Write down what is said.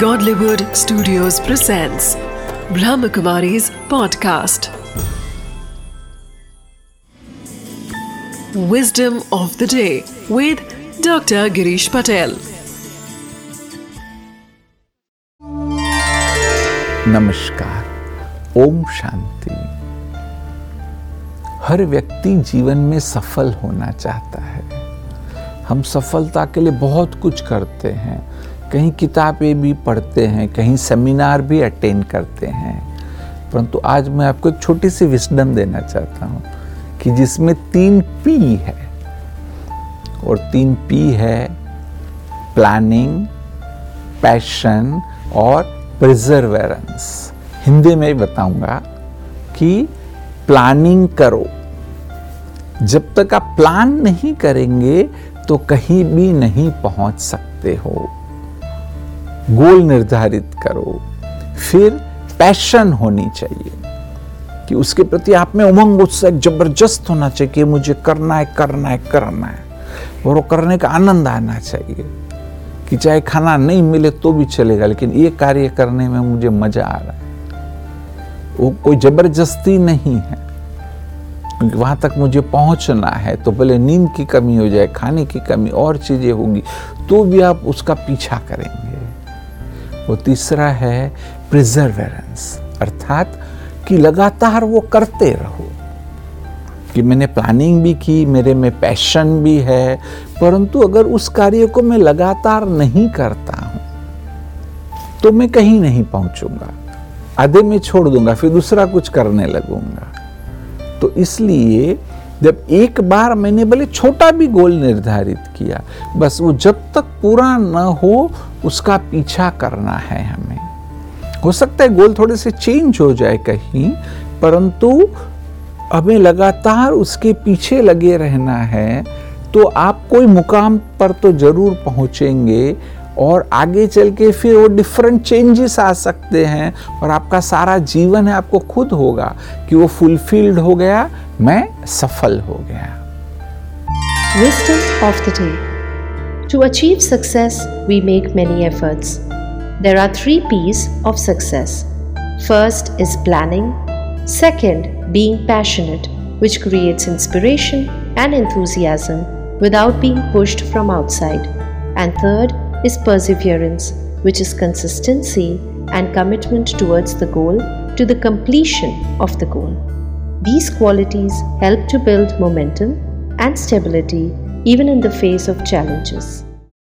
Godlywood Studios presents Brahmakumari's podcast. Wisdom of the day with Dr. Girish Patel. नमस्कार ओम शांति हर व्यक्ति जीवन में सफल होना चाहता है हम सफलता के लिए बहुत कुछ करते हैं कहीं किताबें भी पढ़ते हैं, कहीं सेमिनार भी अटेंड करते हैं। परंतु आज मैं आपको एक छोटी सी विस्डम देना चाहता हूँ कि जिसमें तीन पी है। और तीन पी है प्लानिंग पैशन और प्रिजर्वेरेंस हिंदी में बताऊँगा कि प्लानिंग करो। जब तक आप प्लान नहीं करेंगे तो कहीं भी नहीं पहुँच सकते हो। गोल निर्धारित करो। फिर पैशन होनी चाहिए कि उसके प्रति आप में उमंग उत्साह ज़बरदस्त होना चाहिए कि मुझे करना है करना है करना है। और वो करने का आनंद आना चाहिए कि चाहे खाना नहीं मिले तो भी चलेगा, लेकिन ये कार्य करने में मुझे मज़ा आ रहा है। वो कोई ज़बरदस्ती नहीं है। क्योंकि वहाँ तक मुझे पहुँचना है तो पहले नींद की कमी हो जाए, खाने की कमी, और चीज़ें होगी तो भी आप उसका पीछा करेंगे। वो तीसरा है प्रिजर्वेरेंस अर्थात कि लगातार वो करते रहो। कि मैंने प्लानिंग भी की, मेरे में पैशन भी है, परंतु अगर उस कार्य को मैं लगातार नहीं करता हूँ तो मैं कहीं नहीं पहुंचूँगा। आधे में छोड़ दूँगा, फिर दूसरा कुछ करने लगूँगा। तो इसलिए जब एक बार मैंने भले छोटा भी गोल निर्धारित किया, बस वो जब तक पूरा न हो, उसका पीछा करना है हमें। हो सकता है गोल थोड़े से चेंज हो जाए कहीं, परंतु हमें लगातार उसके पीछे लगे रहना है तो आप कोई मुकाम पर तो ज़रूर पहुँचेंगे और आगे चल के फिर वो डिफरेंट चेंजेस आ सकते हैं और आपका सारा जीवन है, आपको खुद होगा कि वो फुलफिल्ड हो गया मैं सफल हो गया Wisdom of the day To achieve success, we make many efforts. There are three P's of success. First is planning, second, being passionate, which creates inspiration and enthusiasm without being pushed from outside, and third is perseverance, which is consistency and commitment towards the goal to the completion of the goal. These qualities help to build momentum and stability even in the face of challenges.